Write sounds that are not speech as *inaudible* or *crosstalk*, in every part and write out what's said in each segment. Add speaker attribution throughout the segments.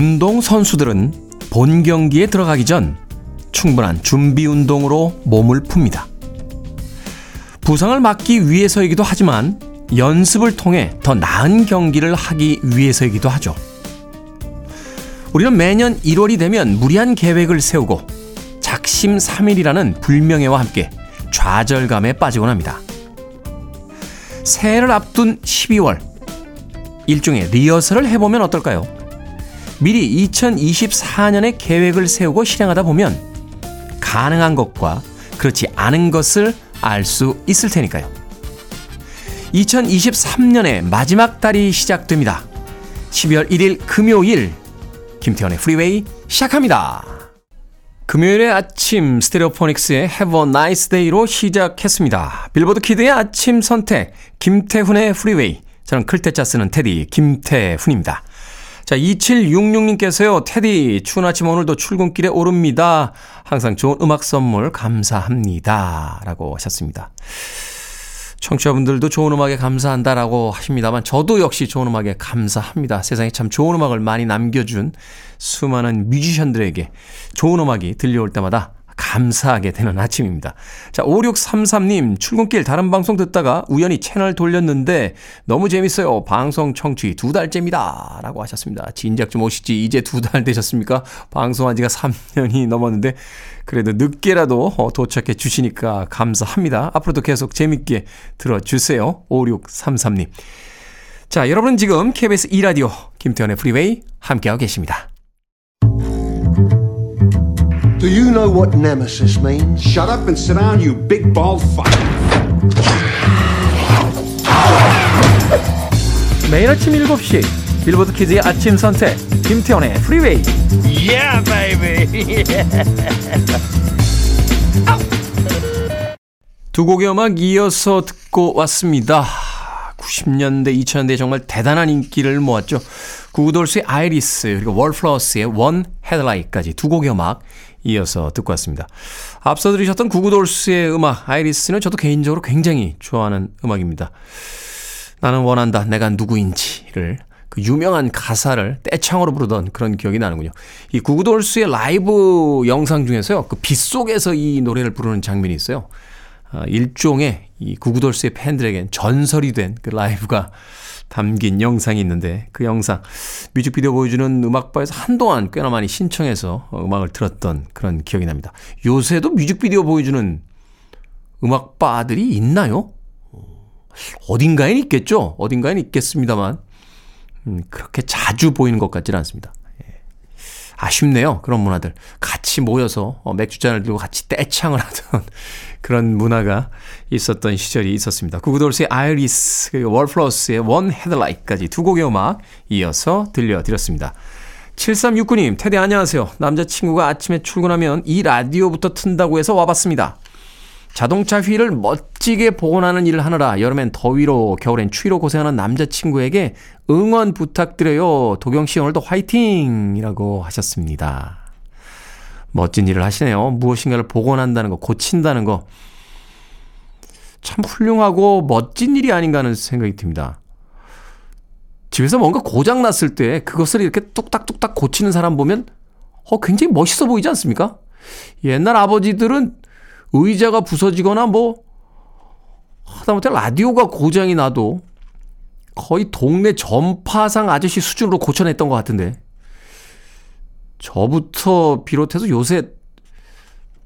Speaker 1: 운동 선수들은 본 경기에 들어가기 전 충분한 준비 운동으로 몸을 풉니다. 부상을 막기 위해서이기도 하지만 연습을 통해 더 나은 경기를 하기 위해서이기도 하죠. 우리는 매년 1월이 되면 무리한 계획을 세우고 작심삼일이라는 불명예와 함께 좌절감에 빠지곤 합니다. 새해를 앞둔 12월 일종의 리허설을 해보면 어떨까요? 미리 2024년의 계획을 세우고 실행하다 보면 가능한 것과 그렇지 않은 것을 알 수 있을 테니까요. 2023년의 마지막 달이 시작됩니다. 12월 1일 금요일 김태훈의 Freeway 시작합니다. 금요일의 아침 Stereophonics의 Have a Nice Day로 시작했습니다. Billboard Kid의 아침 선택 김태훈의 프리웨이 저는 클테짜 쓰는 테디 김태훈입니다. 자, 2766님께서요, 테디, 추운 아침 오늘도 출근길에 오릅니다. 항상 좋은 음악 선물 감사합니다. 라고 하셨습니다. 청취자분들도 좋은 음악에 감사한다라고 하십니다만 저도 역시 좋은 음악에 감사합니다. 세상에 참 좋은 음악을 많이 남겨준 수많은 뮤지션들에게 좋은 음악이 들려올 때마다 감사하게 되는 아침입니다. 자, 5633님, 출근길 다른 방송 듣다가 우연히 채널 돌렸는데 너무 재밌어요. 방송 청취 두 달째입니다. 라고 하셨습니다. 진작 좀 오시지. 이제 두 달 되셨습니까? 방송한 지가 3년이 넘었는데 그래도 늦게라도 어, 도착해 주시니까 감사합니다. 앞으로도 계속 재밌게 들어주세요. 5633님. 자, 여러분은 지금 KBS 2라디오 김태현의 프리웨이 함께하고 계십니다.
Speaker 2: Do you know what nemesis means?
Speaker 3: Shut up and sit down, you big bald fuck.
Speaker 1: 매일 아침 7시 Billboard Kid의 아침 선택 김태훈의 Freeway
Speaker 4: Yeah, baby. *laughs*
Speaker 1: 두 곡의 음악 이어서 듣고 왔습니다. 90년대, 2000년대 정말 대단한 인기를 모았죠. Goo Goo Dolls의 Iris 그리고 Wallflowers의 One Headlight까지 두 곡의 음악 이어서 듣고 왔습니다. 앞서 들으셨던 구구돌스의 음악 아이리스는 저도 개인적으로 굉장히 좋아하는 음악입니다. 나는 원한다 내가 누구인지를 그 유명한 가사를 떼창으로 부르던 그런 기억이 나는군요. 이 Goo Goo Dolls의 라이브 영상 중에서요. 그 빗속에서 이 노래를 부르는 장면이 있어요. 아, 일종의 이 Goo Goo Dolls의 팬들에겐 전설이 된 그 라이브가 담긴 영상이 있는데 그 영상 뮤직비디오 보여주는 음악바에서 한동안 꽤나 많이 신청해서 음악을 들었던 그런 기억이 납니다. 요새도 뮤직비디오 보여주는 음악바들이 있나요? 어딘가엔 있겠죠? 어딘가엔 있겠습니다만 음, 그렇게 자주 보이는 것 같지는 않습니다. 예. 아쉽네요. 그런 문화들. 같이 모여서 어, 맥주잔을 들고 같이 떼창을 *laughs* 하던 그런 문화가 있었던 시절이 있었습니다. Goo Goo Dolls의 Iris, 그리고 Wallflowers의 One Headlight까지 두 곡의 음악 이어서 들려드렸습니다. 7369님, 태디 안녕하세요. 남자친구가 아침에 출근하면 이 라디오부터 튼다고 해서 와봤습니다. 자동차 휠을 멋지게 복원하는 일을 하느라 여름엔 더위로 겨울엔 추위로 고생하는 남자친구에게 응원 부탁드려요. 도경 씨 오늘도 화이팅! 이라고 하셨습니다. 멋진 일을 하시네요. 무엇인가를 복원한다는 거, 고친다는 거. 참 훌륭하고 멋진 일이 아닌가 하는 생각이 듭니다. 집에서 뭔가 고장 났을 때 그것을 이렇게 뚝딱뚝딱 고치는 사람 보면 어, 굉장히 멋있어 보이지 않습니까? 옛날 아버지들은 의자가 부서지거나 뭐 하다못해 라디오가 고장이 나도 거의 동네 전파상 아저씨 수준으로 고쳐냈던 것 같은데 저부터 비롯해서 요새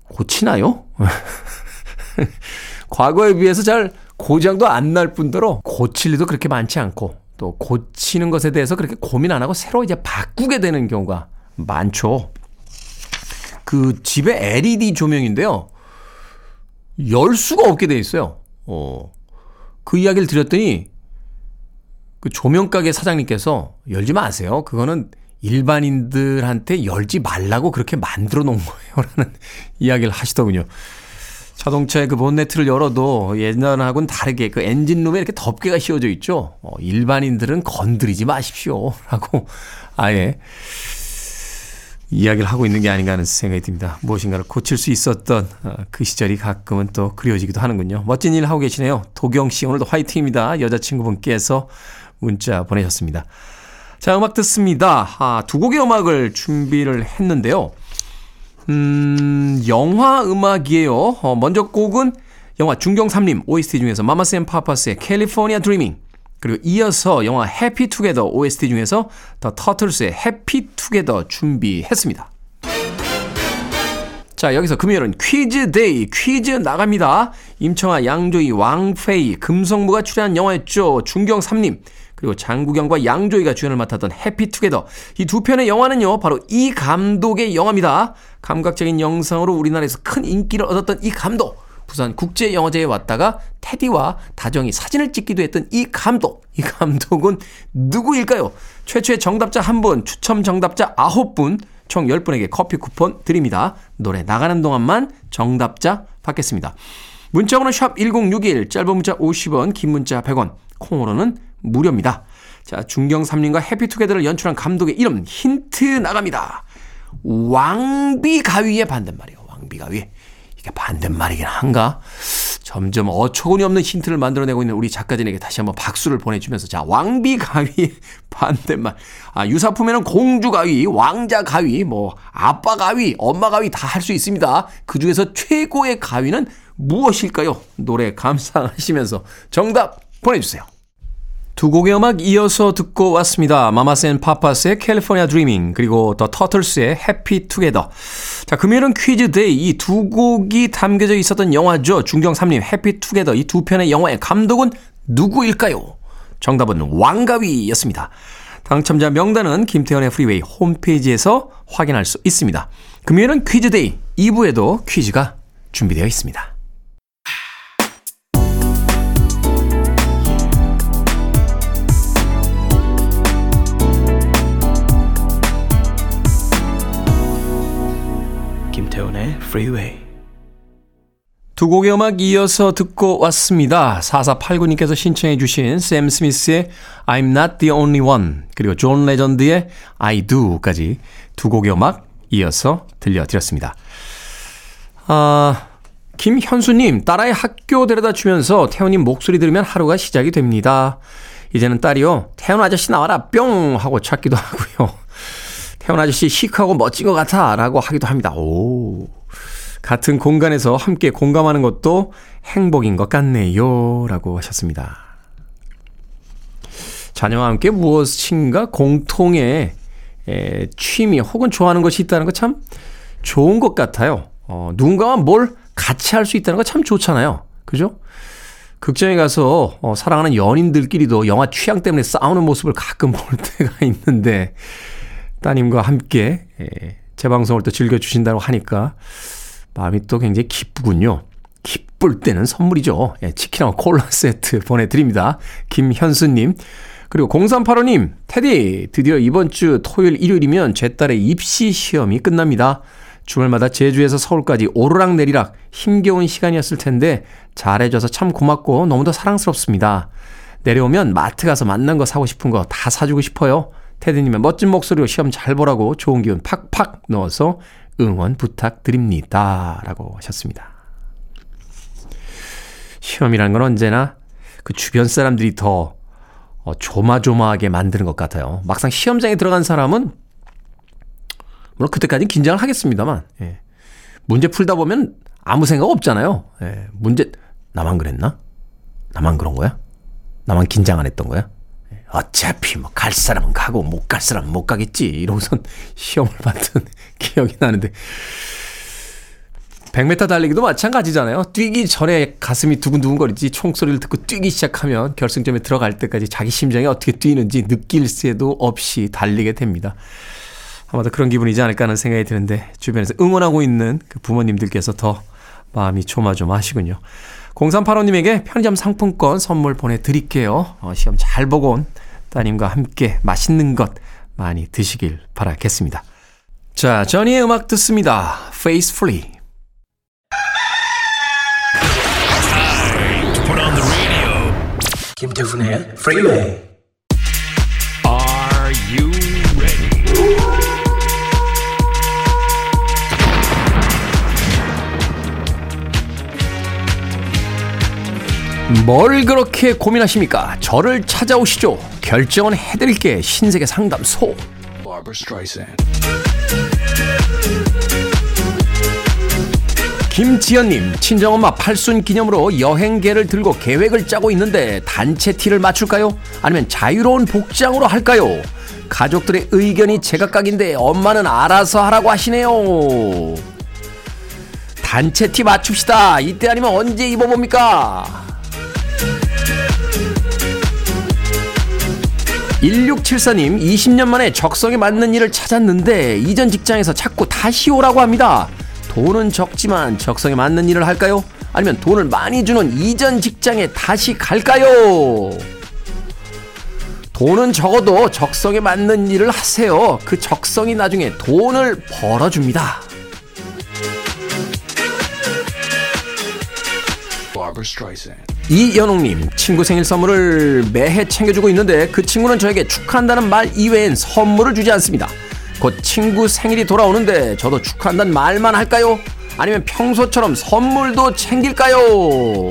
Speaker 1: 고치나요? *laughs* 과거에 비해서 잘 고장도 안 날 뿐더러 고칠 일도 그렇게 많지 않고 또 고치는 것에 대해서 그렇게 고민 안 하고 새로 이제 바꾸게 되는 경우가 많죠. 그 집에 LED 조명인데요. 열 수가 없게 돼 있어요. 어. 그 이야기를 드렸더니 그 조명가게 사장님께서 열지 마세요. 그거는 일반인들한테 열지 말라고 그렇게 만들어 놓은 거예요. *laughs* 라는 이야기를 하시더군요. 자동차의 그 본네트를 열어도 예전하고는 다르게 그 엔진룸에 이렇게 덮개가 씌워져 있죠. 어, 일반인들은 건드리지 마십시오. *laughs* 라고 아예 이야기를 하고 있는 게 아닌가 하는 생각이 듭니다. 무엇인가를 고칠 수 있었던 어, 그 시절이 가끔은 또 그리워지기도 하는군요. 멋진 일 하고 계시네요. 도경 씨 오늘도 화이팅입니다. 여자친구분께서 문자 보내셨습니다. 자, 음악 듣습니다. 아, 두 곡의 음악을 준비를 했는데요. 음, 영화 음악이에요. 어, 먼저 곡은 영화 중경삼림 OST 중에서 Mamas and Papas의 California Dreamin' 그리고 이어서 영화 Happy Together OST 중에서 The Turtles의 Happy Together 준비했습니다. 자, 여기서 금요일은 퀴즈 day, 퀴즈 나갑니다. 임청아, 양조희, 왕페이, 금성무가 출연한 영화였죠. 중경 삼림. 그리고 장국영과 양조희가 주연을 맡았던 해피투게더. 이 두 편의 영화는요, 바로 이 감독의 영화입니다. 감각적인 영상으로 우리나라에서 큰 인기를 얻었던 이 감독. 부산 국제 영화제에 왔다가 테디와 다정이 사진을 찍기도 했던 이 감독. 이 감독은 누구일까요? 최초의 정답자 한 분, 추첨 정답자 아홉 분, 총 10분에게 커피 쿠폰 드립니다. 노래 나가는 동안만 정답자 받겠습니다. 문자번호 샵 1061, 짧은 문자 50원, 긴 문자 100원, 콩으로는 무료입니다. 자, 중경삼림과 해피투게더를 연출한 감독의 이름 힌트 나갑니다. 왕비가위의 반대말이에요. 왕비가위. 이게 반대말이긴 한가? 점점 어처구니 없는 힌트를 만들어내고 있는 우리 작가진에게 다시 한번 박수를 보내주면서 자 왕비 가위 *laughs* 반대말. 아 유사품에는 공주 가위 왕자 가위 뭐 아빠 가위 엄마 가위 다 할 수 있습니다. 그 중에서 최고의 가위는 무엇일까요? 노래 감상하시면서 정답 보내주세요 두 곡의 음악 이어서 듣고 왔습니다. Mamas and Papas의 California Dreamin' 그리고 The Turtles의 Happy Together. 자, 금요일은 퀴즈 day 이 두 곡이 담겨져 있었던 영화죠. 중경 삼림 Happy Together 이 두 편의 영화의 감독은 누구일까요? 정답은 왕가위였습니다. 당첨자 명단은 김태훈의 Freeway 홈페이지에서 확인할 수 있습니다. 금요일은 퀴즈 day 2부에도 퀴즈가 준비되어 있습니다. Freeway. 두 곡의 음악 이어서 듣고 왔습니다. 4489님께서 신청해 주신 Sam Smith의 I'm Not The Only One 그리고 John Legend의 I Do까지 두 곡의 음악 이어서 들려드렸습니다. 아, 김현수님, 딸아이 학교 데려다 주면서 태훈님 목소리 들으면 하루가 시작이 됩니다. 이제는 딸이요, 태훈 아저씨 나와라 뿅 하고 찾기도 하고요. *laughs* 태훈 아저씨 시크하고 멋진 것 같아 라고 하기도 합니다. 오. 같은 공간에서 함께 공감하는 것도 행복인 것 같네요. 라고 하셨습니다. 자녀와 함께 무엇인가 공통의 에, 취미 혹은 좋아하는 것이 있다는 것참 좋은 것 같아요. 어, 누군가와 뭘 같이 할 수 있다는 거 참 좋잖아요. 그죠? 극장에 가서 어, 사랑하는 연인들끼리도 영화 취향 때문에 싸우는 모습을 가끔 볼 *laughs* 때가 있는데 따님과 함께 예, 재방송을 또 즐겨주신다고 하니까 마음이 또 굉장히 기쁘군요. 기쁠 때는 선물이죠. 예, 치킨하고 콜라 세트 *laughs* 보내드립니다. 김현수님. 그리고 0385님, 테디, 드디어 이번 주 토요일, 일요일이면 제 딸의 입시 시험이 끝납니다. 주말마다 제주에서 서울까지 오르락 내리락 힘겨운 시간이었을 텐데 잘해줘서 참 고맙고 너무도 사랑스럽습니다. 내려오면 마트 가서 만난 거 사고 싶은 거 다 사주고 싶어요. 테드님의 멋진 목소리로 시험 잘 보라고 좋은 기운 팍팍 넣어서 응원 부탁드립니다. 라고 하셨습니다. 시험이라는 건 언제나 그 주변 사람들이 더 어, 조마조마하게 만드는 것 같아요. 막상 시험장에 들어간 사람은 물론 그때까지 긴장을 하겠습니다만 예. 문제 풀다 보면 아무 생각 없잖아요. 예. 문제 나만 그랬나? 나만 그런 거야? 나만 긴장 안 했던 거야? 어차피 뭐 갈 사람은 가고 못 갈 사람은 못 가겠지 이러고선 *laughs* 시험을 봤던 *laughs* 기억이 나는데 100m 달리기도 마찬가지잖아요. 뛰기 전에 가슴이 두근두근거리지 총소리를 듣고 뛰기 시작하면 결승점에 들어갈 때까지 자기 심장이 어떻게 뛰는지 느낄 새도 없이 달리게 됩니다. 아마도 그런 기분이지 않을까 하는 생각이 드는데 주변에서 응원하고 있는 그 부모님들께서 더 마음이 조마조마하시군요. 0385님에게 편의점 상품권 선물 보내드릴게요. 어, 시험 잘 보고 온 따님과 함께 맛있는 것 많이 드시길 바라겠습니다. 자, 전니의 음악 듣습니다. Face Free.
Speaker 4: Put on the radio.
Speaker 5: 김태훈의 Freeway.
Speaker 1: 뭘 그렇게 고민하십니까? 저를 찾아오시죠. 결정은 해드릴게 신세계 상담소. 김지연님, 친정엄마 팔순 기념으로 여행계를 들고 계획을 짜고 있는데 단체 티를 맞출까요? 아니면 자유로운 복장으로 할까요? 가족들의 의견이 제각각인데 엄마는 알아서 하라고 하시네요. 단체 티 맞춥시다. 이때 아니면 언제 입어봅니까? 1674님, 20년 만에 적성에 맞는 일을 찾았는데 이전 직장에서 자꾸 다시 오라고 합니다. 돈은 적지만 적성에 맞는 일을 할까요? 아니면 돈을 많이 주는 이전 직장에 다시 갈까요? 돈은 적어도 적성에 맞는 일을 하세요. 그 적성이 나중에 돈을 벌어줍니다.
Speaker 4: Barbara.
Speaker 1: 이연옥님, 친구 생일 선물을 매해 챙겨주고 있는데 그 친구는 저에게 축하한다는 말 이외엔 선물을 주지 않습니다. 곧 친구 생일이 돌아오는데 저도 축하한다는 말만 할까요? 아니면 평소처럼 선물도 챙길까요?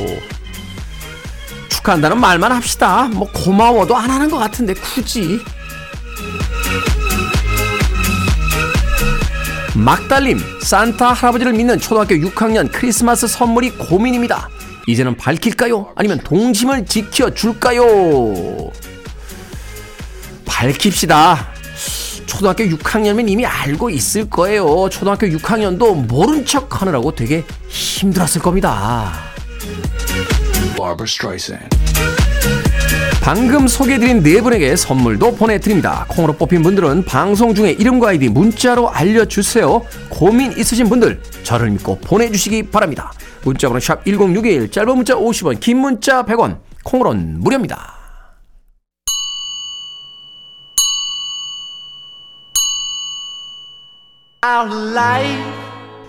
Speaker 1: 축하한다는 말만 합시다. 뭐 고마워도 안 하는 것 같은데 굳이. 막달님, 산타 할아버지를 믿는 초등학교 6학년 크리스마스 선물이 고민입니다. 이제는 밝힐까요? 아니면 동심을 지켜줄까요? 밝힙시다. 초등학교 6학년이면 이미 알고 있을 거예요. 초등학교 6학년도 모른 척 하느라고 되게 힘들었을 겁니다. 방금 소개해드린 네 분에게 선물도 보내드립니다. 콩으로 뽑힌 분들은 방송 중에 이름과 아이디 문자로 알려주세요. 고민 있으신 분들 저를 믿고 보내주시기 바랍니다. 문자번호 샵 1061, 짧은 문자 50원, 긴 문자 100원, 콩으로는 무료입니다.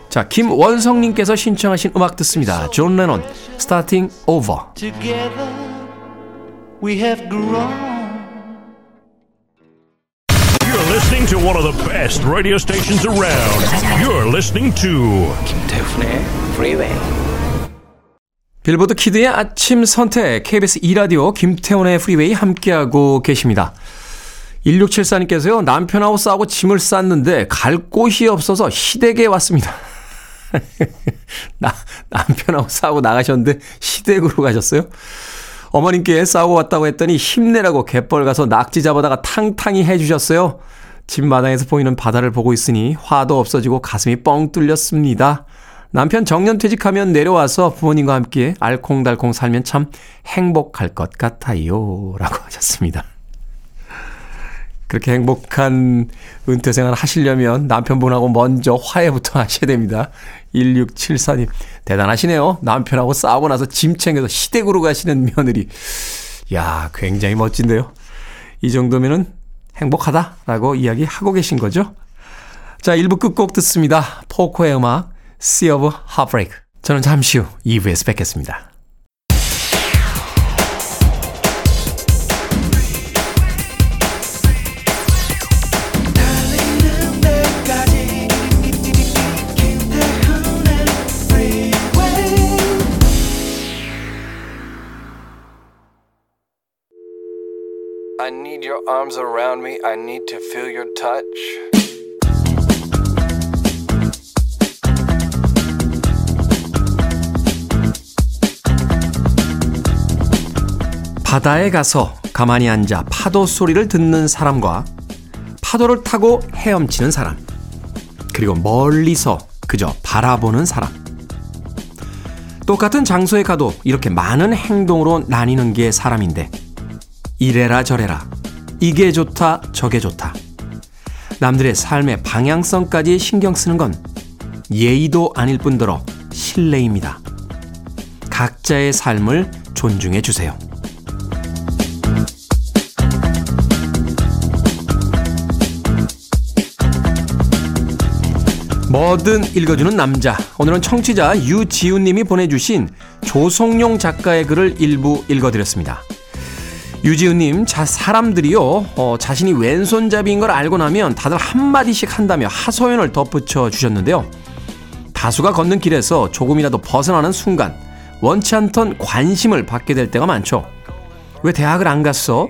Speaker 1: 자, 김원성님께서 신청하신 음악 듣습니다. John Lennon, Starting Over.
Speaker 6: Together we have grown.
Speaker 4: You're listening to one of the best radio stations around. You're listening to
Speaker 5: 김태훈의 Freeway.
Speaker 1: Billboard Kid의 아침 선택 KBS 2라디오 김태훈의 Freeway 함께하고 계십니다. 1674님께서요. 남편하고 싸우고 짐을 쌌는데 갈 곳이 없어서 시댁에 왔습니다. *laughs* 나, 남편하고 싸우고 나가셨는데 시댁으로 가셨어요? 어머님께 싸우고 왔다고 했더니 힘내라고 갯벌 가서 낙지 잡아다가 탕탕이 해주셨어요. 집 마당에서 보이는 바다를 보고 있으니 화도 없어지고 가슴이 뻥 뚫렸습니다. 남편 정년퇴직하면 내려와서 부모님과 함께 알콩달콩 살면 참 행복할 것 같아요. 라고 *laughs* 하셨습니다. 그렇게 행복한 은퇴 생활 하시려면 남편분하고 먼저 화해부터 *laughs* 하셔야 됩니다. 1674님, 대단하시네요. 남편하고 싸우고 나서 짐 챙겨서 시댁으로 가시는 며느리. 야 굉장히 멋진데요. 이 정도면은 행복하다라고 이야기하고 계신 거죠. 자, 1부 끝곡 듣습니다. 포코의 음악, Sea of Heartbreak. 저는 잠시 후 2부에서 뵙겠습니다.
Speaker 7: I need your arms around me. I need to feel your touch.
Speaker 1: 바다에 가서 가만히 앉아 파도 소리를 듣는 사람과 파도를 타고 헤엄치는 사람, 그리고 멀리서 그저 바라보는 사람. 똑같은 장소에 가도 이렇게 많은 행동으로 나뉘는 게 사람인데, 이래라 저래라, 이게 좋다, 저게 좋다. 남들의 삶의 방향성까지 신경 쓰는 건 예의도 아닐 뿐더러 신뢰입니다. 각자의 삶을 존중해 주세요. 뭐든 읽어주는 남자. 오늘은 청취자 유지훈님이 보내주신 조성용 작가의 글을 일부 읽어드렸습니다. 유지훈님, 자, 사람들이요, 어, 자신이 왼손잡이인 걸 알고 나면 다들 한마디씩 한다며 하소연을 덧붙여 주셨는데요. 다수가 걷는 길에서 조금이라도 벗어나는 순간, 원치 않던 관심을 받게 될 때가 많죠. 왜 대학을 안 갔어?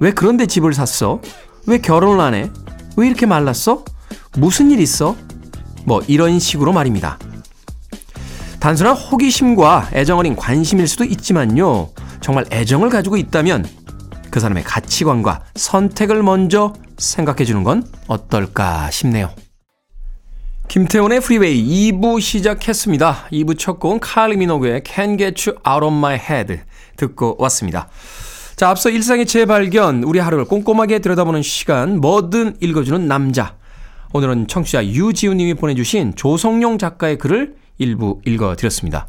Speaker 1: 왜 그런데 집을 샀어? 왜 결혼을 안 해? 왜 이렇게 말랐어? 무슨 일 있어? 뭐 이런 식으로 말입니다. 단순한 호기심과 애정 어린 관심일 수도 있지만요. 정말 애정을 가지고 있다면 그 사람의 가치관과 선택을 먼저 생각해 주는 건 어떨까 싶네요. 김태훈의 Freeway 2부 시작했습니다. 2부 첫 곡은 칼리 미노그의 Can't Get You Out of My Head 듣고 왔습니다. 자, 앞서 일상의 재발견, 우리 하루를 꼼꼼하게 들여다보는 시간, 뭐든 읽어주는 남자. 오늘은 청취자 유지훈 님이 보내주신 조성용 작가의 글을 일부 읽어드렸습니다.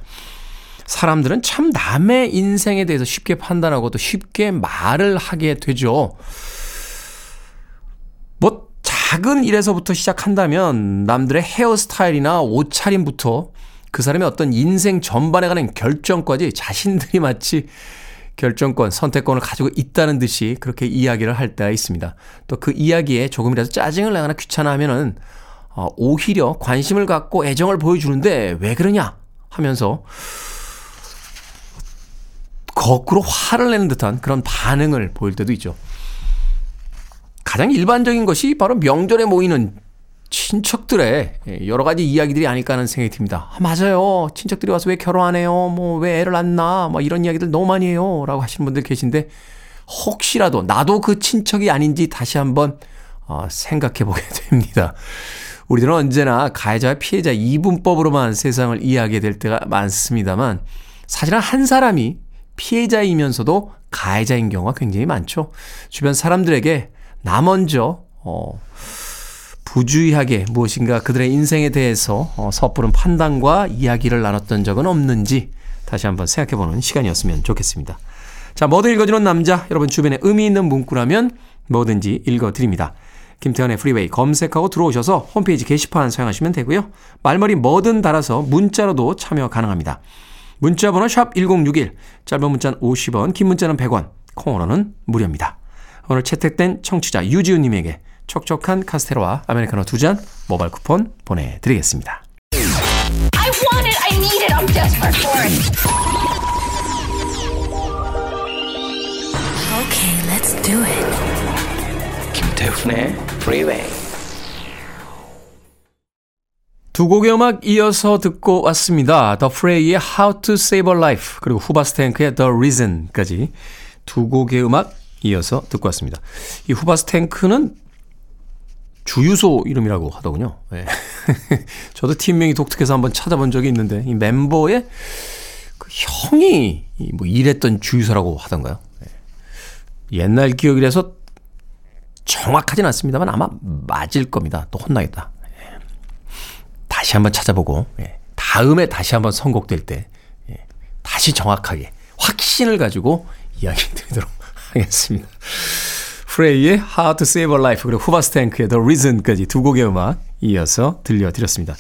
Speaker 1: 사람들은 참 남의 인생에 대해서 쉽게 판단하고 또 쉽게 말을 하게 되죠. 뭐 작은 일에서부터 시작한다면 남들의 헤어스타일이나 옷차림부터 그 사람의 어떤 인생 전반에 관한 결정까지 자신들이 마치 결정권, 선택권을 가지고 있다는 듯이 그렇게 이야기를 할 때가 있습니다. 또 그 이야기에 조금이라도 짜증을 내거나 귀찮아하면은 어, 오히려 관심을 갖고 애정을 보여주는데 왜 그러냐 하면서 거꾸로 화를 내는 듯한 그런 반응을 보일 때도 있죠. 가장 일반적인 것이 바로 명절에 모이는 친척들의 여러 가지 이야기들이 아닐까 하는 생각이 듭니다. 아, 맞아요. 친척들이 와서 왜 결혼 안 해요? 뭐, 왜 애를 안 낳아? 뭐, 이런 이야기들 너무 많이 해요. 라고 하시는 분들 계신데, 혹시라도 나도 그 친척이 아닌지 다시 한번 어, 생각해 보게 *laughs* 됩니다. 우리들은 언제나 가해자와 피해자 이분법으로만 세상을 이해하게 될 때가 많습니다만, 사실은 한 사람이 피해자이면서도 가해자인 경우가 굉장히 많죠. 주변 사람들에게 나 먼저, 어, 부주의하게 무엇인가 그들의 인생에 대해서 어, 섣부른 판단과 이야기를 나눴던 적은 없는지 다시 한번 생각해보는 시간이었으면 좋겠습니다. 자, 뭐든 읽어주는 남자, 여러분 주변에 의미 있는 문구라면 뭐든지 읽어드립니다. 김태훈의 프리웨이 검색하고 들어오셔서 홈페이지 게시판 사용하시면 되고요. 말머리 뭐든 달아서 문자로도 참여 가능합니다. 문자 번호 샵 1061, 짧은 문자는 50원, 긴 문자는 100원, 콩으로는 무료입니다. 오늘 채택된 청취자 유지우님에게 촉촉한 카스테라와 아메리카노 두 잔 모바일 쿠폰 보내드리겠습니다.
Speaker 8: I want it. I need it. I'm desperate for it.
Speaker 9: Okay, let's do it.
Speaker 5: 김태훈의 Freeway.
Speaker 1: 두 곡의 음악 이어서 듣고 왔습니다. The Fray의 How to Save a Life 그리고 후바스탱크의 The Reason까지 두 곡의 음악 이어서 듣고 왔습니다. 이 후바스탱크는 주유소 이름이라고 하더군요. 네. *laughs* 저도 팀명이 독특해서 한번 찾아본 적이 있는데 이 멤버의 그 형이 뭐 일했던 주유소라고 하던가요. 네. 옛날 기억이라서 정확하진 않습니다만 아마 맞을 겁니다. 또 혼나겠다. 네. 다시 한번 찾아보고 예. 다음에 다시 한번 선곡될 때 예. 다시 정확하게 확신을 가지고 이야기 *laughs* 드리도록 하겠습니다. 프레이의 How to Save a Life 그리고 후바스탱크의 The Reason까지 두 곡의 음악 이어서 들려드렸습니다.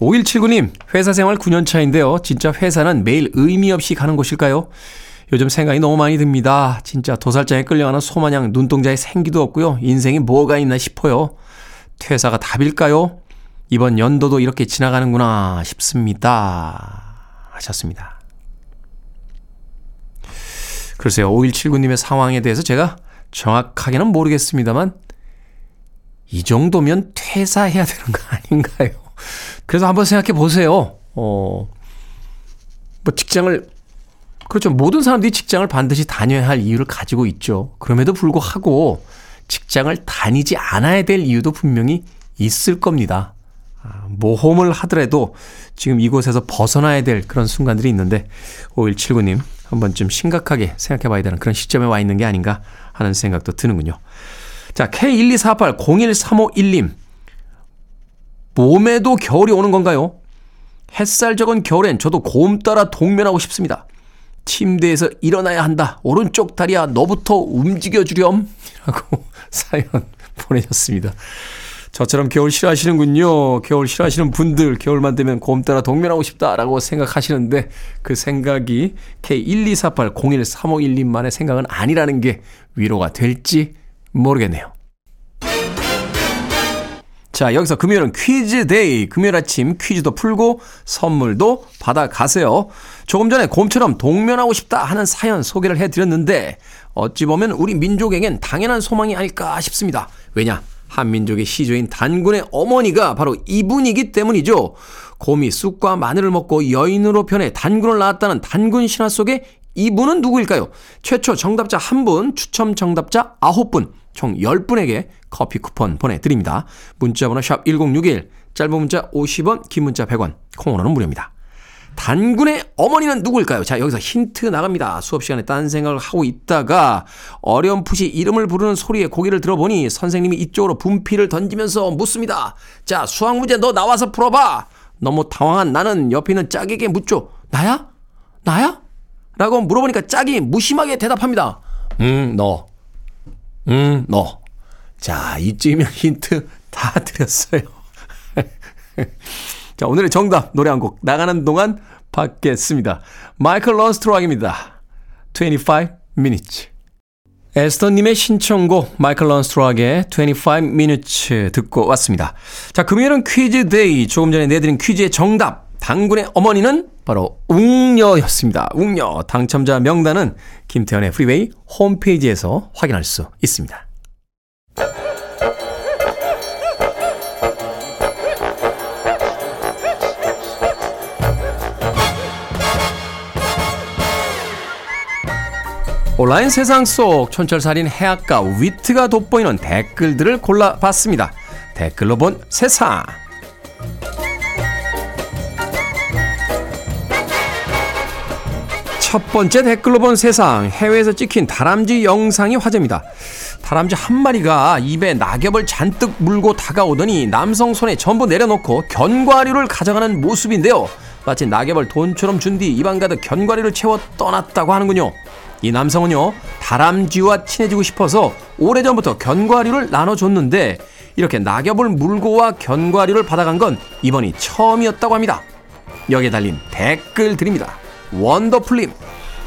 Speaker 1: 5179님, 회사 생활 9년 차인데요. 진짜 회사는 매일 의미 없이 가는 곳일까요? 요즘 생각이 너무 많이 듭니다. 진짜 도살장에 끌려가는 소마냥 눈동자에 생기도 없고요. 인생이 뭐가 있나 싶어요. 퇴사가 답일까요? 이번 연도도 이렇게 지나가는구나 싶습니다. 하셨습니다. 글쎄요, 5179님의 상황에 대해서 제가 정확하게는 모르겠습니다만 이 정도면 퇴사해야 되는 거 아닌가요? 그래서 한번 생각해 보세요. 어, 뭐 직장을 그렇죠. 모든 사람들이 직장을 반드시 다녀야 할 이유를 가지고 있죠. 그럼에도 불구하고 직장을 다니지 않아야 될 이유도 분명히 있을 겁니다. 아, 모험을 하더라도 지금 이곳에서 벗어나야 될 그런 순간들이 있는데 5179님 한 번쯤 심각하게 생각해 봐야 되는 그런 시점에 와 있는 게 아닌가 하는 생각도 드는군요. 자, K124801351님. 몸에도 겨울이 오는 건가요? 햇살 적은 겨울엔 저도 곰 따라 동면하고 싶습니다. 침대에서 일어나야 한다. 오른쪽 다리야 너부터 움직여 주렴. *laughs* 라고 사연 *laughs* 보내셨습니다. 저처럼 겨울 싫어하시는군요. 겨울 싫어하시는 분들, 겨울만 되면 곰 따라 동면하고 싶다라고 생각하시는데 그 생각이 K124801351님만의 생각은 아니라는 게 위로가 될지 모르겠네요. 자, 여기서 금요일은 퀴즈 day. 금요일 아침 퀴즈도 풀고 선물도 받아가세요. 조금 전에 곰처럼 동면하고 싶다 하는 사연 소개를 해드렸는데 어찌 보면 우리 민족에겐 당연한 소망이 아닐까 싶습니다. 왜냐? 한민족의 시조인 단군의 어머니가 바로 이분이기 때문이죠. 곰이 쑥과 마늘을 먹고 여인으로 변해 단군을 낳았다는 단군 신화 속에 이분은 누구일까요? 최초 정답자 1분, 추첨 정답자 9분, 총 10분에게 커피 쿠폰 보내드립니다. 문자번호 샵 1061, 짧은 문자 50원, 긴 문자 100원, 콩으로는 무료입니다. 단군의 어머니는 누구일까요? 자, 여기서 힌트 나갑니다. 수업 시간에 딴 생각을 하고 있다가 어렴풋이 이름을 부르는 소리에 고개를 들어보니 선생님이 이쪽으로 분필을 던지면서 묻습니다. 자, 수학 문제 너 나와서 풀어봐. 너무 당황한 나는 옆에 있는 짝에게 묻죠. 나야? 나야? 라고 물어보니까 짝이 무심하게 대답합니다. 음, 너. 음, 너. 자, 이쯤이면 힌트 다 드렸어요. *laughs* 자, 오늘의 정답 노래 한 곡 나가는 동안 받겠습니다. Michael Learns to Rock입니다. 25 minutes. 에스터님의 신청곡 Michael Learns to Rock의 25 minutes 듣고 왔습니다. 자, 금요일은 퀴즈 day. 조금 전에 내드린 퀴즈의 정답. 단군의 어머니는 바로 웅녀였습니다. 웅녀 당첨자 명단은 김태훈의 프리웨이 홈페이지에서 확인할 수 있습니다. 온라인 세상 속 촌철살인 해악과 위트가 돋보이는 댓글들을 골라봤습니다. 댓글로 본 세상. 첫 번째 댓글로 본 세상 해외에서 찍힌 다람쥐 영상이 화제입니다. 다람쥐 한 마리가 입에 낙엽을 잔뜩 물고 다가오더니 남성 손에 전부 내려놓고 견과류를 가져가는 모습인데요. 마치 낙엽을 돈처럼 준 뒤 입안 가득 견과류를 채워 떠났다고 하는군요. 이 남성은요 다람쥐와 친해지고 싶어서 오래전부터 견과류를 나눠줬는데 이렇게 낙엽을 물고 와 견과류를 받아간 건 이번이 처음이었다고 합니다. 여기에 달린 댓글 드립니다. 원더풀님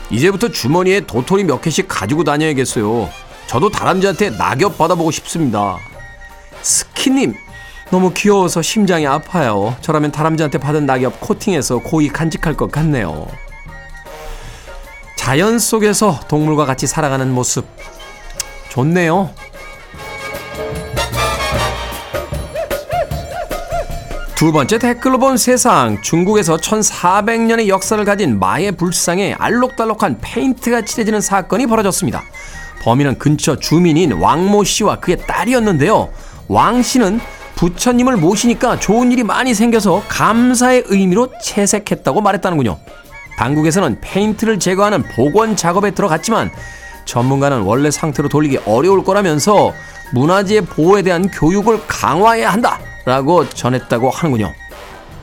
Speaker 1: 이제부터 주머니에 도토리 몇 개씩 가지고 다녀야겠어요. 저도 다람쥐한테 낙엽 받아보고 싶습니다. 스키님 너무 귀여워서 심장이 아파요. 저라면 다람쥐한테 받은 낙엽 코팅해서 고이 간직할 것 같네요. 자연 속에서 동물과 같이 살아가는 모습 좋네요. 두 번째 댓글로 본 세상 중국에서 1400년의 역사를 가진 마의 불상에 알록달록한 페인트가 칠해지는 사건이 벌어졌습니다. 범인은 근처 주민인 왕모 씨와 그의 딸이었는데요. 왕 씨는 부처님을 모시니까 좋은 일이 많이 생겨서 감사의 의미로 채색했다고 말했다는군요. 당국에서는 페인트를 제거하는 복원 작업에 들어갔지만 전문가는 원래 상태로 돌리기 어려울 거라면서 문화재 보호에 대한 교육을 강화해야 한다라고 전했다고 하는군요.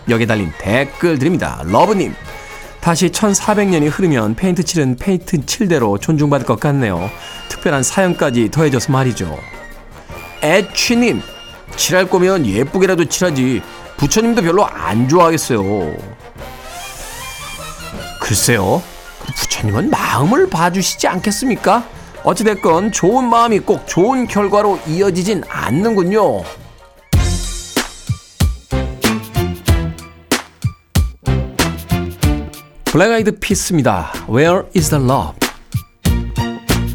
Speaker 1: 여기에 달린 댓글들입니다. 러브님. 다시 1400년이 흐르면 페인트 칠은 페인트 칠대로 존중받을 것 같네요. 특별한 사연까지 더해져서 말이죠. 애취님. 칠할 거면 예쁘게라도 칠하지. 부처님도 별로 안 좋아하겠어요. 글쎄요. 부처님은 마음을 봐주시지 않겠습니까? 어찌됐건 좋은 마음이 꼭 좋은 결과로 이어지진 않는군요. 블랙 아이드 피스입니다. Where is the love?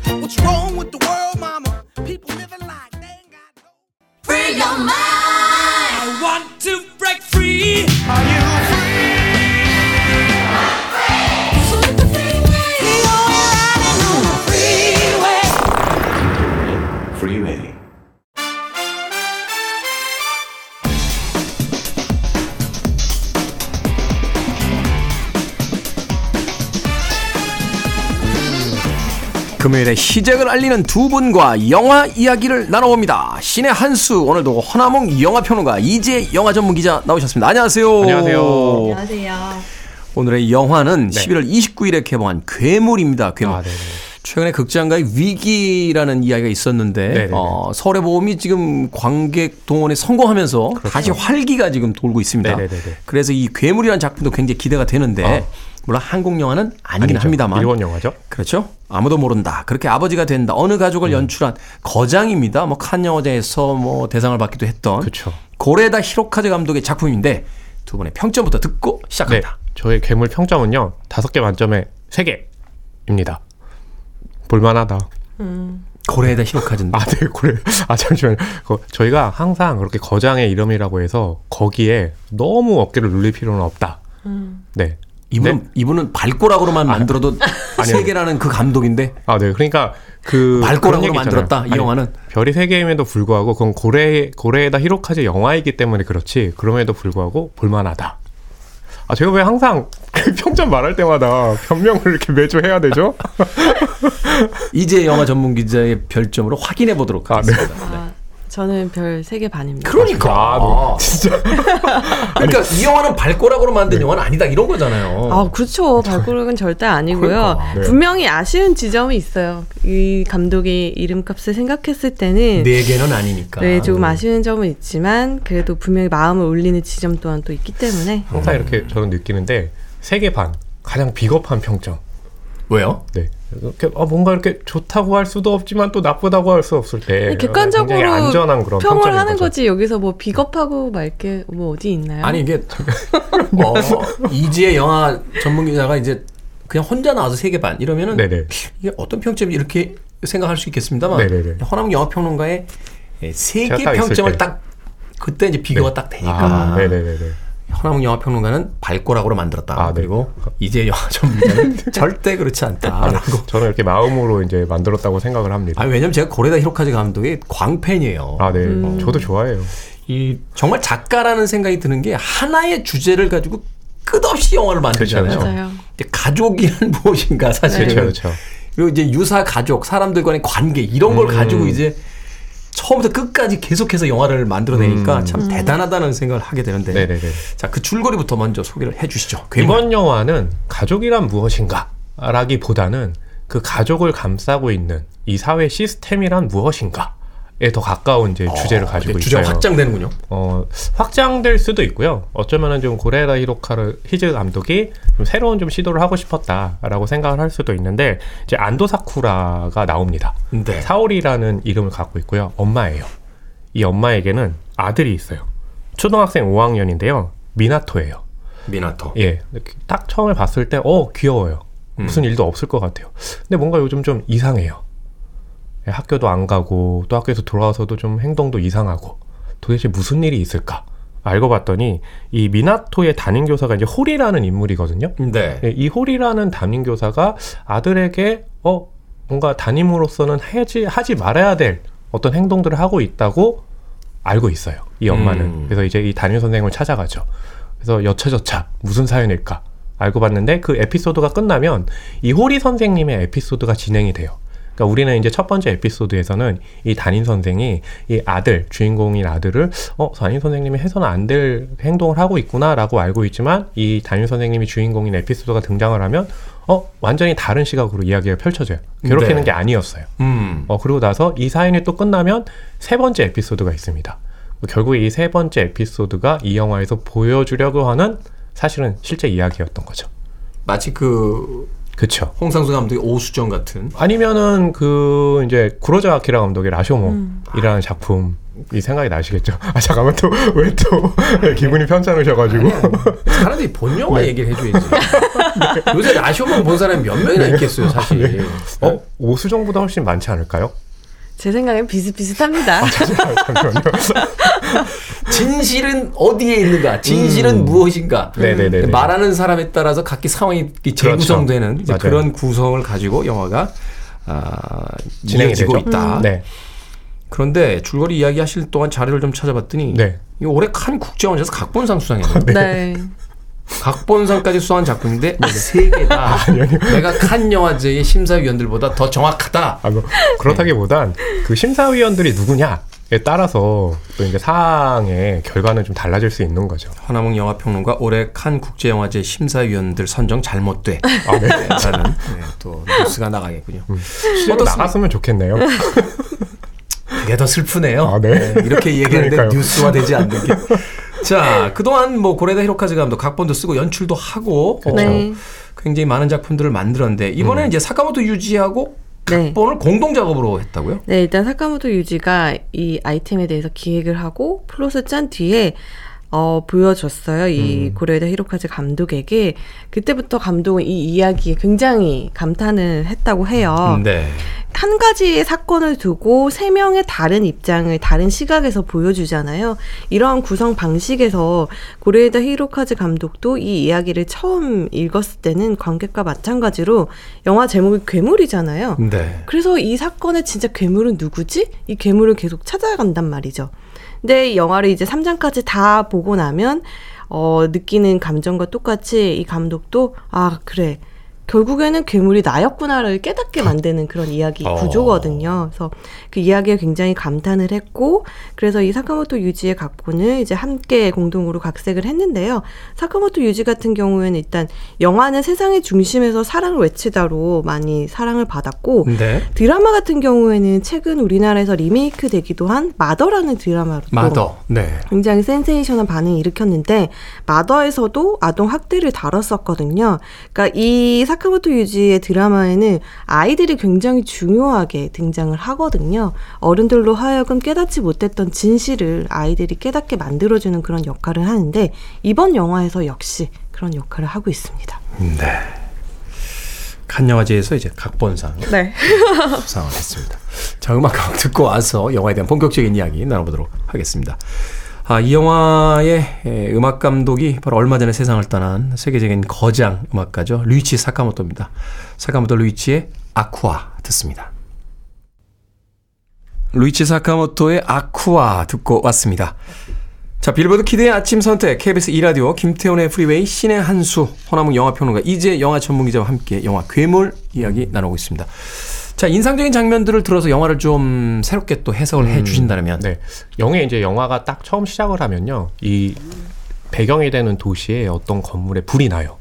Speaker 6: What's wrong with the world, mama? People living like they ain't got no.
Speaker 8: Free your mind.
Speaker 6: I want to break free. Are you
Speaker 1: 금요일의 시작을 알리는 두 분과 영화 이야기를 나눠봅니다. 신의 한수 오늘도 허나몽 영화평론가 이재 영화 전문 기자 나오셨습니다. 안녕하세요.
Speaker 10: 안녕하세요.
Speaker 11: 안녕하세요.
Speaker 1: 오늘의 영화는 11월 29일에 개봉한 괴물입니다. 괴물.
Speaker 10: 아.
Speaker 1: 최근에 극장가의 위기라는 이야기가 있었는데
Speaker 10: 네네네.
Speaker 1: 어, 서울의 보험이 지금 관객 동원에 성공하면서 다시 활기가 지금 돌고 있습니다.
Speaker 10: 그렇죠. 네네네네.
Speaker 1: 그래서 이 괴물이라는 작품도 굉장히 기대가 되는데
Speaker 10: 아.
Speaker 1: 물론 한국 영화는 아니긴
Speaker 10: 아니죠.
Speaker 1: 합니다만
Speaker 10: 일본 영화죠.
Speaker 1: 그렇죠. 아무도 모른다. 그렇게 아버지가 된다. 어느 가족을
Speaker 10: 음.
Speaker 1: 연출한 거장입니다. 뭐 칸 영화제에서 뭐 대상을 받기도 했던
Speaker 10: 그렇죠.
Speaker 1: 고레다 히로카즈 감독의 작품인데 두 분의 평점부터 듣고
Speaker 10: 네,
Speaker 1: 시작합니다.
Speaker 10: 저의 괴물 평점은요 다섯 개 만점에 세 개입니다. 볼만하다.
Speaker 1: 고레다 히로카즈인데.
Speaker 10: 아, 네, 그래. 아, 잠시만요. 그, 저희가 항상 그렇게 거장의 이름이라고 해서 거기에 너무 어깨를 눌릴 필요는 없다. 네.
Speaker 1: 이분은
Speaker 10: 네?
Speaker 1: 이분은 발꼬락으로만 만들어도
Speaker 10: 아니요.
Speaker 1: 세계라는 그 감독인데
Speaker 10: 아, 네. 그러니까 그 있잖아요.
Speaker 1: 만들었다, 이
Speaker 10: 아니,
Speaker 1: 영화는.
Speaker 10: 별이 세 개임에도 불구하고 그건 고래 고래에다 히로카즈 영화이기 때문에 그렇지. 그럼에도 불구하고 볼만하다. 아, 제가 왜 항상 *laughs* 그 평점 말할 때마다 변명을 이렇게 매주 해야 되죠? *laughs*
Speaker 1: 이제 영화 전문 기자의 별점으로 확인해 보도록
Speaker 10: 아, 네.
Speaker 1: 하겠습니다.
Speaker 11: 아, 저는 별 3개 반입니다.
Speaker 1: 그러니까
Speaker 10: 아, 네. *laughs* 진짜.
Speaker 1: 그러니까 이 영화는 발꼬락으로 만든 영화는 아니다 이런 거잖아요.
Speaker 11: 아, 그렇죠. 발꼬락은 절대 아니고요.
Speaker 1: 그러니까.
Speaker 10: 네.
Speaker 11: 분명히 아쉬운 지점이 있어요. 이 감독의 이름값을 생각했을 때는
Speaker 1: 네 개는 아니니까.
Speaker 11: 네, 조금 아쉬운 점은 있지만 그래도 분명히 마음을 울리는 지점 또한 또 있기 때문에
Speaker 10: 항상 이렇게 저는 느끼는데 세개 반. 가장 비겁한 평점.
Speaker 1: 왜요?
Speaker 10: 네. 이렇게 아, 뭔가 이렇게 좋다고 할 수도 없지만 또 나쁘다고 할 수 없을 때
Speaker 11: 객관적으로
Speaker 10: 안전한 그런
Speaker 11: 평을 하는
Speaker 10: 거죠.
Speaker 11: 거지 여기서 뭐 비겁하고 말게 뭐 어디 있나요?
Speaker 1: 아니 이게 어, 이지의 영화 전문 기자가 이제 그냥 혼자 나와서 세개반 이러면은
Speaker 10: 네네.
Speaker 1: 이게 어떤 평점이 이렇게 생각할 수 있겠습니다만
Speaker 10: 네네네.
Speaker 1: 허남 영화 평론가의 세
Speaker 10: 제가 개딱 있을
Speaker 1: 평점을
Speaker 10: 때.
Speaker 1: 딱 그때 이제 비교가
Speaker 10: 네.
Speaker 1: 딱 되니까
Speaker 10: 아, 네네네 네.
Speaker 1: 허남 영화 평론가는 발꼬락으로 만들었다.
Speaker 10: 아, 네.
Speaker 1: 그리고 이제 영화 전문 기자는 *laughs* 절대 그렇지 않다라고.
Speaker 10: 저는 이렇게 마음으로 이제 만들었다고 생각을 합니다.
Speaker 1: 아니 왜냐면 제가 고레다 히로카즈 감독의 광팬이에요.
Speaker 10: 아, 네.
Speaker 11: 음.
Speaker 10: 저도 좋아해요.
Speaker 1: 이 정말 작가라는 생각이 드는 게 하나의 주제를 가지고 끝없이 영화를 만들잖아요.
Speaker 10: 그렇죠.
Speaker 1: 근데 가족이란 *laughs* 무엇인가 사실은
Speaker 10: 그렇죠, 그렇죠.
Speaker 1: 그리고 이제 유사 가족 사람들 간의 관계 이런 걸
Speaker 10: 음.
Speaker 1: 가지고 이제 처음부터 끝까지 계속해서 영화를 만들어내니까
Speaker 10: 음.
Speaker 1: 참 대단하다는 생각을 하게 되는데
Speaker 10: 네네네.
Speaker 1: 자 그 줄거리부터 먼저 소개를 해주시죠.
Speaker 10: 이번 영화는 가족이란 무엇인가? 라기보다는 그 가족을 감싸고 있는 이 사회 시스템이란 무엇인가? 에더 가까운 이제 주제를 가지고
Speaker 1: 이게
Speaker 10: 있어요.
Speaker 1: 확장되는군요.
Speaker 10: 어, 확장될 수도 있고요. 어쩌면은 좀 고레라 히로카르 히즈 감독이 좀 새로운 좀 시도를 하고 싶었다라고 생각을 할 수도 있는데 이제 안도 사쿠라가 나옵니다.
Speaker 1: 네.
Speaker 10: 사오리라는 이름을 갖고 있고요. 엄마예요. 이 엄마에게는 아들이 있어요. 초등학생 5학년인데요. 미나토예요.
Speaker 1: 미나토.
Speaker 10: 예. 딱 처음에 봤을 때, 어, 귀여워요. 무슨 일도 없을 것 같아요. 근데 뭔가 요즘 좀 이상해요. 예, 학교도 안 가고, 또 학교에서 돌아와서도 좀 행동도 이상하고, 도대체 무슨 일이 있을까? 알고 봤더니, 이 미나토의 담임 교사가 이제 홀이라는 인물이거든요.
Speaker 1: 네.
Speaker 10: 예, 이 홀이라는 담임 교사가 아들에게, 어, 뭔가 담임으로서는 하지, 하지 말아야 될 어떤 행동들을 하고 있다고 알고 있어요. 이 엄마는.
Speaker 1: 음.
Speaker 10: 그래서 이제 이 담임 선생님을 찾아가죠. 그래서 여차저차 무슨 사연일까 알고 봤는데 그 에피소드가 끝나면 이 호리 선생님의 에피소드가 진행이 돼요. 그러니까 우리는 이제 첫 번째 에피소드에서는 이 담임 선생이 이 아들 주인공인 아들을 어 담임 선생님이 해서는 안 될 행동을 하고 있구나라고 알고 있지만 이 담임 선생님이 주인공인 에피소드가 등장을 하면 어 완전히 다른 시각으로 이야기가 펼쳐져요. 괴롭히는
Speaker 1: 네.
Speaker 10: 게 아니었어요.
Speaker 1: 음.
Speaker 10: 어, 그리고 나서 이 사연이 또 끝나면 세 번째 에피소드가 있습니다. 결국에 이세 번째 에피소드가 이 영화에서 보여주려고 하는 사실은 실제 이야기였던 거죠.
Speaker 1: 마치 그
Speaker 10: 그쵸.
Speaker 1: 홍상수 감독의 오수정 같은
Speaker 10: 아니면은 그 이제 구로자 아키라 감독의 라쇼모이라는 작품 이 생각이 나시겠죠. 아 잠깐만 또 *laughs* 왜 또 *laughs* 기분이 편찮으셔가지고
Speaker 1: 차라리 본 영화
Speaker 10: 네.
Speaker 1: 얘기를 해줘야지. *laughs* 요새 아쉬움만 본 사람이 몇 명이나 있겠어요, 사실.
Speaker 10: 어 오수정보다 훨씬 많지 않을까요?
Speaker 11: 제 생각엔 비슷비슷합니다.
Speaker 10: 잠시만요. *laughs*
Speaker 1: 진실은 어디에 있는가? 진실은 무엇인가?
Speaker 10: 음. 네네네.
Speaker 1: 말하는 사람에 따라서 각기 상황이 재구성되는 이제
Speaker 10: 맞아요.
Speaker 1: 그런 구성을 가지고 영화가 아,
Speaker 10: 되죠.
Speaker 1: 있다.
Speaker 10: 네.
Speaker 1: 그런데 줄거리 이야기하실 동안 자료를 좀 찾아봤더니
Speaker 10: 네.
Speaker 1: 이 올해 칸 국제영화제에서 각본상 수상했는데
Speaker 11: 네.
Speaker 1: 각본상까지 수상한 작품인데 세 개다. 내가 칸 영화제의 심사위원들보다 더 정확하다.
Speaker 10: 아, 뭐, 그렇다기보단 그 심사위원들이 누구냐에 따라서 또 이제 사항의 결과는 좀 달라질 수 있는 거죠.
Speaker 1: 허남웅 영화평론가 올해 칸 국제영화제 심사위원들 선정 잘못돼.
Speaker 10: 아, 네.
Speaker 1: 라는 네, 또 뉴스가 나가겠군요.
Speaker 10: 실제로
Speaker 1: 어떻습니까?
Speaker 10: 나갔으면 좋겠네요.
Speaker 1: 그게 더 슬프네요.
Speaker 10: 아, 네.
Speaker 1: 이렇게 얘기하는데. 뉴스화 되지 않는 게. 자, 그동안 뭐 고레에다 히로카즈 감독 각본도 쓰고 연출도 하고 어,
Speaker 11: 네.
Speaker 1: 굉장히 많은 작품들을 만들었는데 이번에는 이제 사카모토 유지하고
Speaker 11: 네.
Speaker 1: 각본을 공동 작업으로 했다고요?
Speaker 11: 네, 일단 사카모토 유지가 이 아이템에 대해서 기획을 하고 플롯을 짠 뒤에 어, 보여줬어요. 이
Speaker 1: 음.
Speaker 11: 고레다 히로카즈 감독에게. 그때부터 감독은 이 이야기에 굉장히 감탄을 했다고 해요.
Speaker 1: 네.
Speaker 11: 한 가지의 사건을 두고 세 명의 다른 입장을 다른 시각에서 보여주잖아요. 이런 구성 방식에서 고레에다 히로카즈 감독도 이 이야기를 처음 읽었을 때는 관객과 마찬가지로 영화 제목이 괴물이잖아요.
Speaker 1: 네.
Speaker 11: 그래서 이 사건의 진짜 괴물은 누구지? 이 괴물을 계속 찾아간단 말이죠. 근데 이 영화를 이제 3장까지 다 보고 나면 어, 느끼는 감정과 똑같이 이 감독도 아 그래 결국에는 괴물이 나였구나를 깨닫게 만드는 그런 이야기
Speaker 1: 어.
Speaker 11: 구조거든요. 그래서 그 이야기에 굉장히 감탄을 했고, 그래서 이 사카모토 유지의 각본을 이제 함께 공동으로 각색을 했는데요. 사카모토 유지 같은 경우에는 일단 영화는 세상의 중심에서 사랑을 외치다로 많이 사랑을 받았고,
Speaker 1: 네.
Speaker 11: 드라마 같은 경우에는 최근 우리나라에서 리메이크 되기도 한 마더라는 드라마로 또
Speaker 1: 마더. 네.
Speaker 11: 굉장히 센세이션한 반응을 일으켰는데 마더에서도 아동 학대를 다뤘었거든요. 그러니까 이 사카모토 유지의 드라마에는 아이들이 굉장히 중요하게 등장을 하거든요. 어른들로 하여금 깨닫지 못했던 진실을 아이들이 깨닫게 만들어주는 그런 역할을 하는데 이번 영화에서 역시 그런 역할을 하고 있습니다.
Speaker 1: 네. 칸 영화제에서 이제 각본상
Speaker 11: 네. *laughs*
Speaker 1: 수상을 했습니다. 자, 음악 듣고 와서 영화에 대한 본격적인 이야기 나눠보도록 하겠습니다. 아, 이 영화의 에, 음악 감독이 바로 얼마 전에 세상을 떠난 세계적인 거장 음악가죠. 류이치 사카모토입니다. 사카모토 류이치의 Aqua 듣습니다. 류이치 사카모토의 Aqua 듣고 왔습니다. 자, 빌보드 키드의 아침 선택, KBS 2라디오, 김태훈의 프리웨이, 씨네한수, 허남웅 영화평론가, 이지혜 영화 전문기자와 함께 영화 괴물 이야기 나누고 있습니다. 자, 인상적인 장면들을 들어서 영화를 좀 새롭게 또 해석을 해 주신다면.
Speaker 10: 네. 영에 이제 영화가 딱 처음 시작을 하면요. 이 배경이 되는 도시에 어떤 건물에 불이 나요.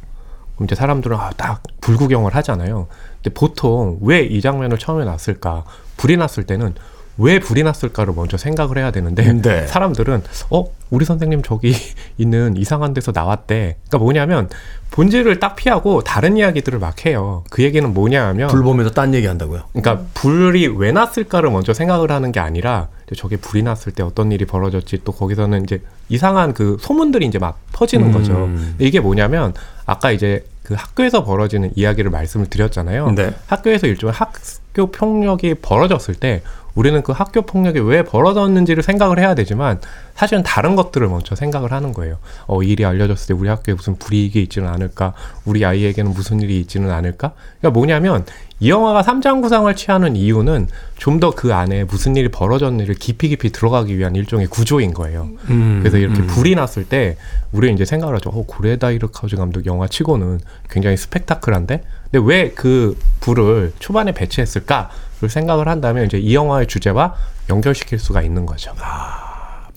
Speaker 10: 그럼 이제 사람들은 아, 딱 불구경을 하잖아요. 근데 보통 왜 이 장면을 처음에 놨을까? 불이 났을 때는 왜 불이 났을까를 먼저 생각을 해야 되는데
Speaker 1: 네. *laughs*
Speaker 10: 사람들은 어 우리 선생님 저기 *laughs* 있는 이상한 데서 나왔대. 그러니까 뭐냐면 본질을 딱 피하고 다른 이야기들을 막 해요. 그 얘기는 뭐냐 하면
Speaker 1: 불 보면서 딴 얘기 한다고요.
Speaker 10: 그러니까 불이 왜 났을까를 먼저 생각을 하는 게 아니라 저게 불이 났을 때 어떤 일이 벌어졌지 또 거기서는 이제 이상한 그 소문들이 이제 막 퍼지는
Speaker 1: 음.
Speaker 10: 거죠. 이게 뭐냐면 아까 이제 그 학교에서 벌어지는 이야기를 말씀을 드렸잖아요.
Speaker 1: 네.
Speaker 10: 학교에서 일종의 학교 폭력이 벌어졌을 때 우리는 그 학교 폭력이 왜 벌어졌는지를 생각을 해야 되지만 사실은 다른 것들을 먼저 생각을 하는 거예요. 어, 이 일이 알려졌을 때 우리 학교에 무슨 불이익이 있지는 않을까? 우리 아이에게는 무슨 일이 있지는 않을까? 그러니까 뭐냐면 이 영화가 삼장 구상을 취하는 이유는 좀 더 그 안에 무슨 일이 벌어졌는지를 깊이 깊이 들어가기 위한 일종의 구조인 거예요.
Speaker 1: 음,
Speaker 10: 그래서 이렇게
Speaker 1: 음.
Speaker 10: 불이 났을 때 우리는 이제 생각을 하죠. 어, 고레다 이르 카우즈 감독 영화 치고는 굉장히 스펙타클한데? 근데 왜 그 불을 초반에 배치했을까를 생각을 한다면 이제 이 영화의 주제와 연결시킬 수가 있는 거죠.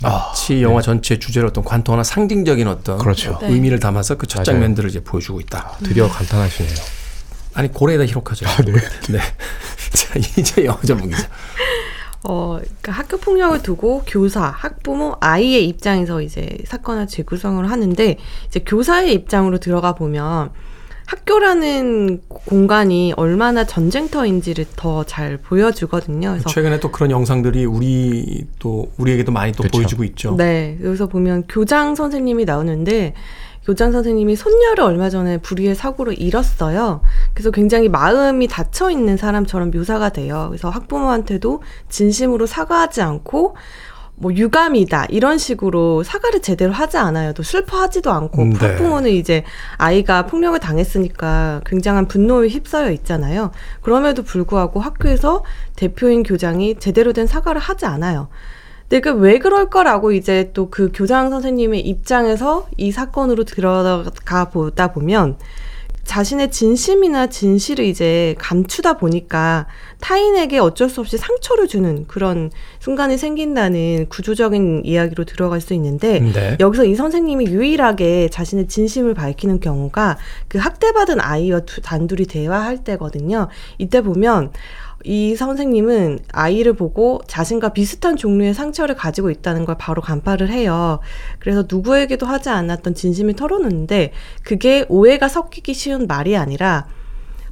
Speaker 1: 마치 영화 전체 주제로 어떤 관통하나 상징적인 어떤
Speaker 10: 그렇죠.
Speaker 11: 네.
Speaker 1: 의미를 담아서 그 첫. 장면들을 이제 보여주고 있다.
Speaker 10: 드디어 감탄하시네요.
Speaker 1: 아니 고래에다 히로카죠.
Speaker 10: 네.
Speaker 1: 네. *laughs* 자, 이제 영화 전문 기자.
Speaker 11: 어, 그러니까 학교 폭력을 두고 교사, 학부모, 아이의 입장에서 이제 사건을 재구성을 하는데 이제 교사의 입장으로 들어가 보면 학교라는 공간이 얼마나 전쟁터인지를 더 잘 보여주거든요. 그래서
Speaker 1: 최근에 또 그런 영상들이 우리 또 우리에게도 많이 또
Speaker 10: 그쵸.
Speaker 1: 보여주고 있죠.
Speaker 11: 네, 여기서 보면 교장 선생님이 나오는데 교장 선생님이 손녀를 얼마 전에 불의의 사고로 잃었어요. 그래서 굉장히 마음이 닫혀 있는 사람처럼 묘사가 돼요. 그래서 학부모한테도 진심으로 사과하지 않고 뭐 유감이다 이런 식으로 사과를 제대로 하지 않아요. 또 슬퍼하지도 않고
Speaker 1: 음, 네.
Speaker 11: 학부모는 이제 아이가 폭력을 당했으니까 굉장한 분노에 휩싸여 있잖아요. 그럼에도 불구하고 학교에서 대표인 교장이 제대로 된 사과를 하지 않아요. 근데 그 왜 그럴까라고 이제 또 그 교장 선생님의 입장에서 이 사건으로 들어가 보다 보면 자신의 진심이나 진실을 이제 감추다 보니까 타인에게 어쩔 수 없이 상처를 주는 그런 순간이 생긴다는 구조적인 이야기로 들어갈 수 있는데
Speaker 1: 네.
Speaker 11: 여기서 이 선생님이 유일하게 자신의 진심을 밝히는 경우가 그 학대받은 아이와 두- 단둘이 대화할 때거든요. 이때 보면 이 선생님은 아이를 보고 자신과 비슷한 종류의 상처를 가지고 있다는 걸 바로 간파를 해요. 그래서 누구에게도 하지 않았던 진심을 털어놓는데 그게 오해가 섞이기 쉬운 말이 아니라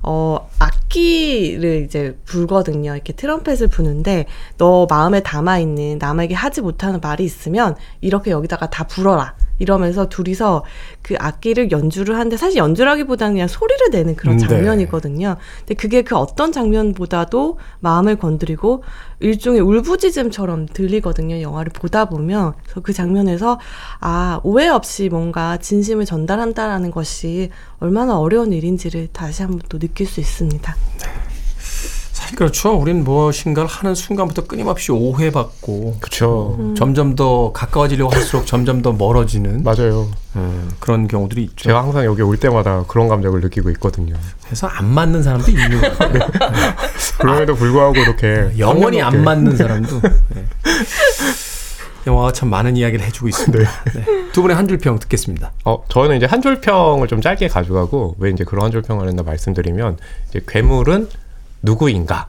Speaker 11: 어, 악기를 이제 불거든요. 이렇게 트럼펫을 부는데, 너 마음에 담아있는 남에게 하지 못하는 말이 있으면, 이렇게 여기다가 다 불어라. 이러면서 둘이서 그 악기를 연주를 하는데, 사실 연주라기보다는 그냥 소리를 내는 그런
Speaker 1: 네.
Speaker 11: 장면이거든요. 근데 그게 그 어떤 장면보다도 마음을 건드리고, 일종의 울부짖음처럼 들리거든요. 영화를 보다 보면. 그래서 그 장면에서, 아, 오해 없이 뭔가 진심을 전달한다라는 것이 얼마나 어려운 일인지를 다시 한번 또 느낄 수 있습니다.
Speaker 1: 사실 그렇죠. 우린 무엇인가를 하는 순간부터 끊임없이 오해받고
Speaker 10: 그쵸.
Speaker 11: 음.
Speaker 1: 점점 더 가까워지려고 할수록 점점 더 멀어지는
Speaker 10: 맞아요.
Speaker 1: 음, 그런 경우들이 있죠.
Speaker 10: 제가 항상 여기 올 때마다 그런 감정을 느끼고 있거든요.
Speaker 1: 그래서 안 맞는 사람도 있는 거예요. *laughs*
Speaker 10: 그럼에도 불구하고 이렇게
Speaker 1: 영원히 안 맞는 사람도. *laughs* 네. 영화가 참 많은 이야기를 해주고 있습니다. 네. 두 분의 한 줄 평 듣겠습니다.
Speaker 10: 어, 저는 이제 한 줄 평을 좀 짧게 가져가고 왜 이제 그런 한 줄 평을 했나 말씀드리면 이제 괴물은 누구인가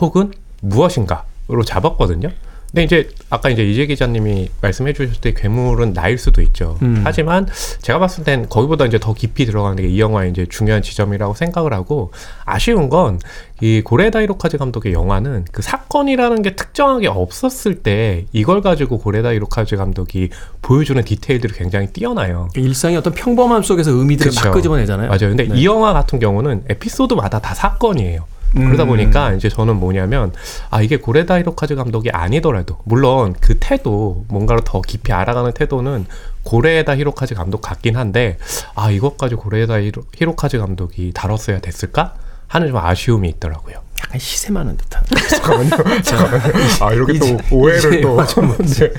Speaker 10: 혹은 무엇인가로 잡았거든요. 근데 이제 아까 이제 이재 기자님이 말씀해 주셨을 때 괴물은 나일 수도 있죠.
Speaker 1: 음.
Speaker 10: 하지만 제가 봤을 땐 거기보다 이제 더 깊이 들어가는 게 이 영화의 이제 중요한 지점이라고 생각을 하고 아쉬운 건 이 고레다 히로카즈 감독의 영화는 그 사건이라는 게 특정하게 없었을 때 이걸 가지고 고레다 히로카즈 감독이 보여주는 디테일들이 굉장히 뛰어나요.
Speaker 1: 일상의 어떤 평범함 속에서 의미들을
Speaker 10: 그쵸.
Speaker 1: 막 끄집어내잖아요.
Speaker 10: 맞아요. 근데
Speaker 1: 네.
Speaker 10: 이 영화 같은 경우는 에피소드마다 다 사건이에요. 그러다
Speaker 1: 음.
Speaker 10: 보니까 이제 저는 뭐냐면 아 이게 고레다 히로카즈 감독이 아니더라도 물론 그 태도 뭔가를 더 깊이 알아가는 태도는 고레다 히로카즈 감독 같긴 한데 아 이것까지 고레다 히로, 히로카즈 감독이 다뤘어야 됐을까 하는 좀 아쉬움이 있더라고요.
Speaker 1: 약간 시샘하는 듯한. *laughs* *laughs*
Speaker 10: 아 이렇게
Speaker 1: 이제-
Speaker 10: 또 오해를 또. 네.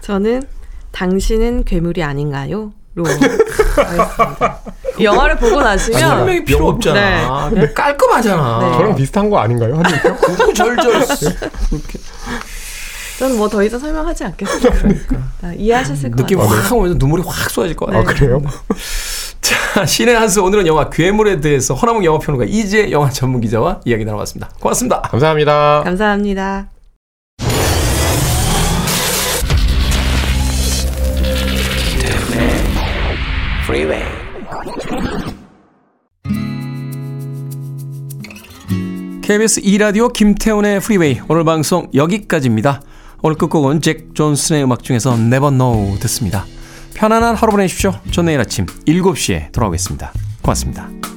Speaker 11: 저는 당신은 괴물이 아닌가요? 로 *laughs* 하겠습니다. 이 *laughs* 영화를 보고 나시면
Speaker 1: 설명이 필요 없잖아.
Speaker 11: 네.
Speaker 1: 그냥 깔끔하잖아.
Speaker 11: 네.
Speaker 10: 저랑 비슷한 거 아닌가요?
Speaker 1: 구구절절. *laughs* 이렇게
Speaker 11: 저는 뭐 더 이상 설명하지 않겠습니다. 아, 이해하셨을 것
Speaker 1: 느낌
Speaker 11: 같아요.
Speaker 1: 확 오면서 눈물이 확 쏟아질 것 같아요.
Speaker 10: 아 그래요? *laughs*
Speaker 1: 자, 신의 한수 오늘은 영화 괴물에 대해서 허나몽 영화평론가 이재 영화 전문 기자와 이야기 나눠봤습니다. 고맙습니다.
Speaker 10: 감사합니다.
Speaker 11: 감사합니다.
Speaker 5: Freeway.
Speaker 1: KBS 2라디오 김태훈의 프리웨이 오늘 방송 여기까지입니다. 오늘 끝곡은 잭 존슨의 음악 중에서 Never Know 듣습니다. 편안한 하루 보내십시오. 전 내일 아침 7시에 돌아오겠습니다. 고맙습니다.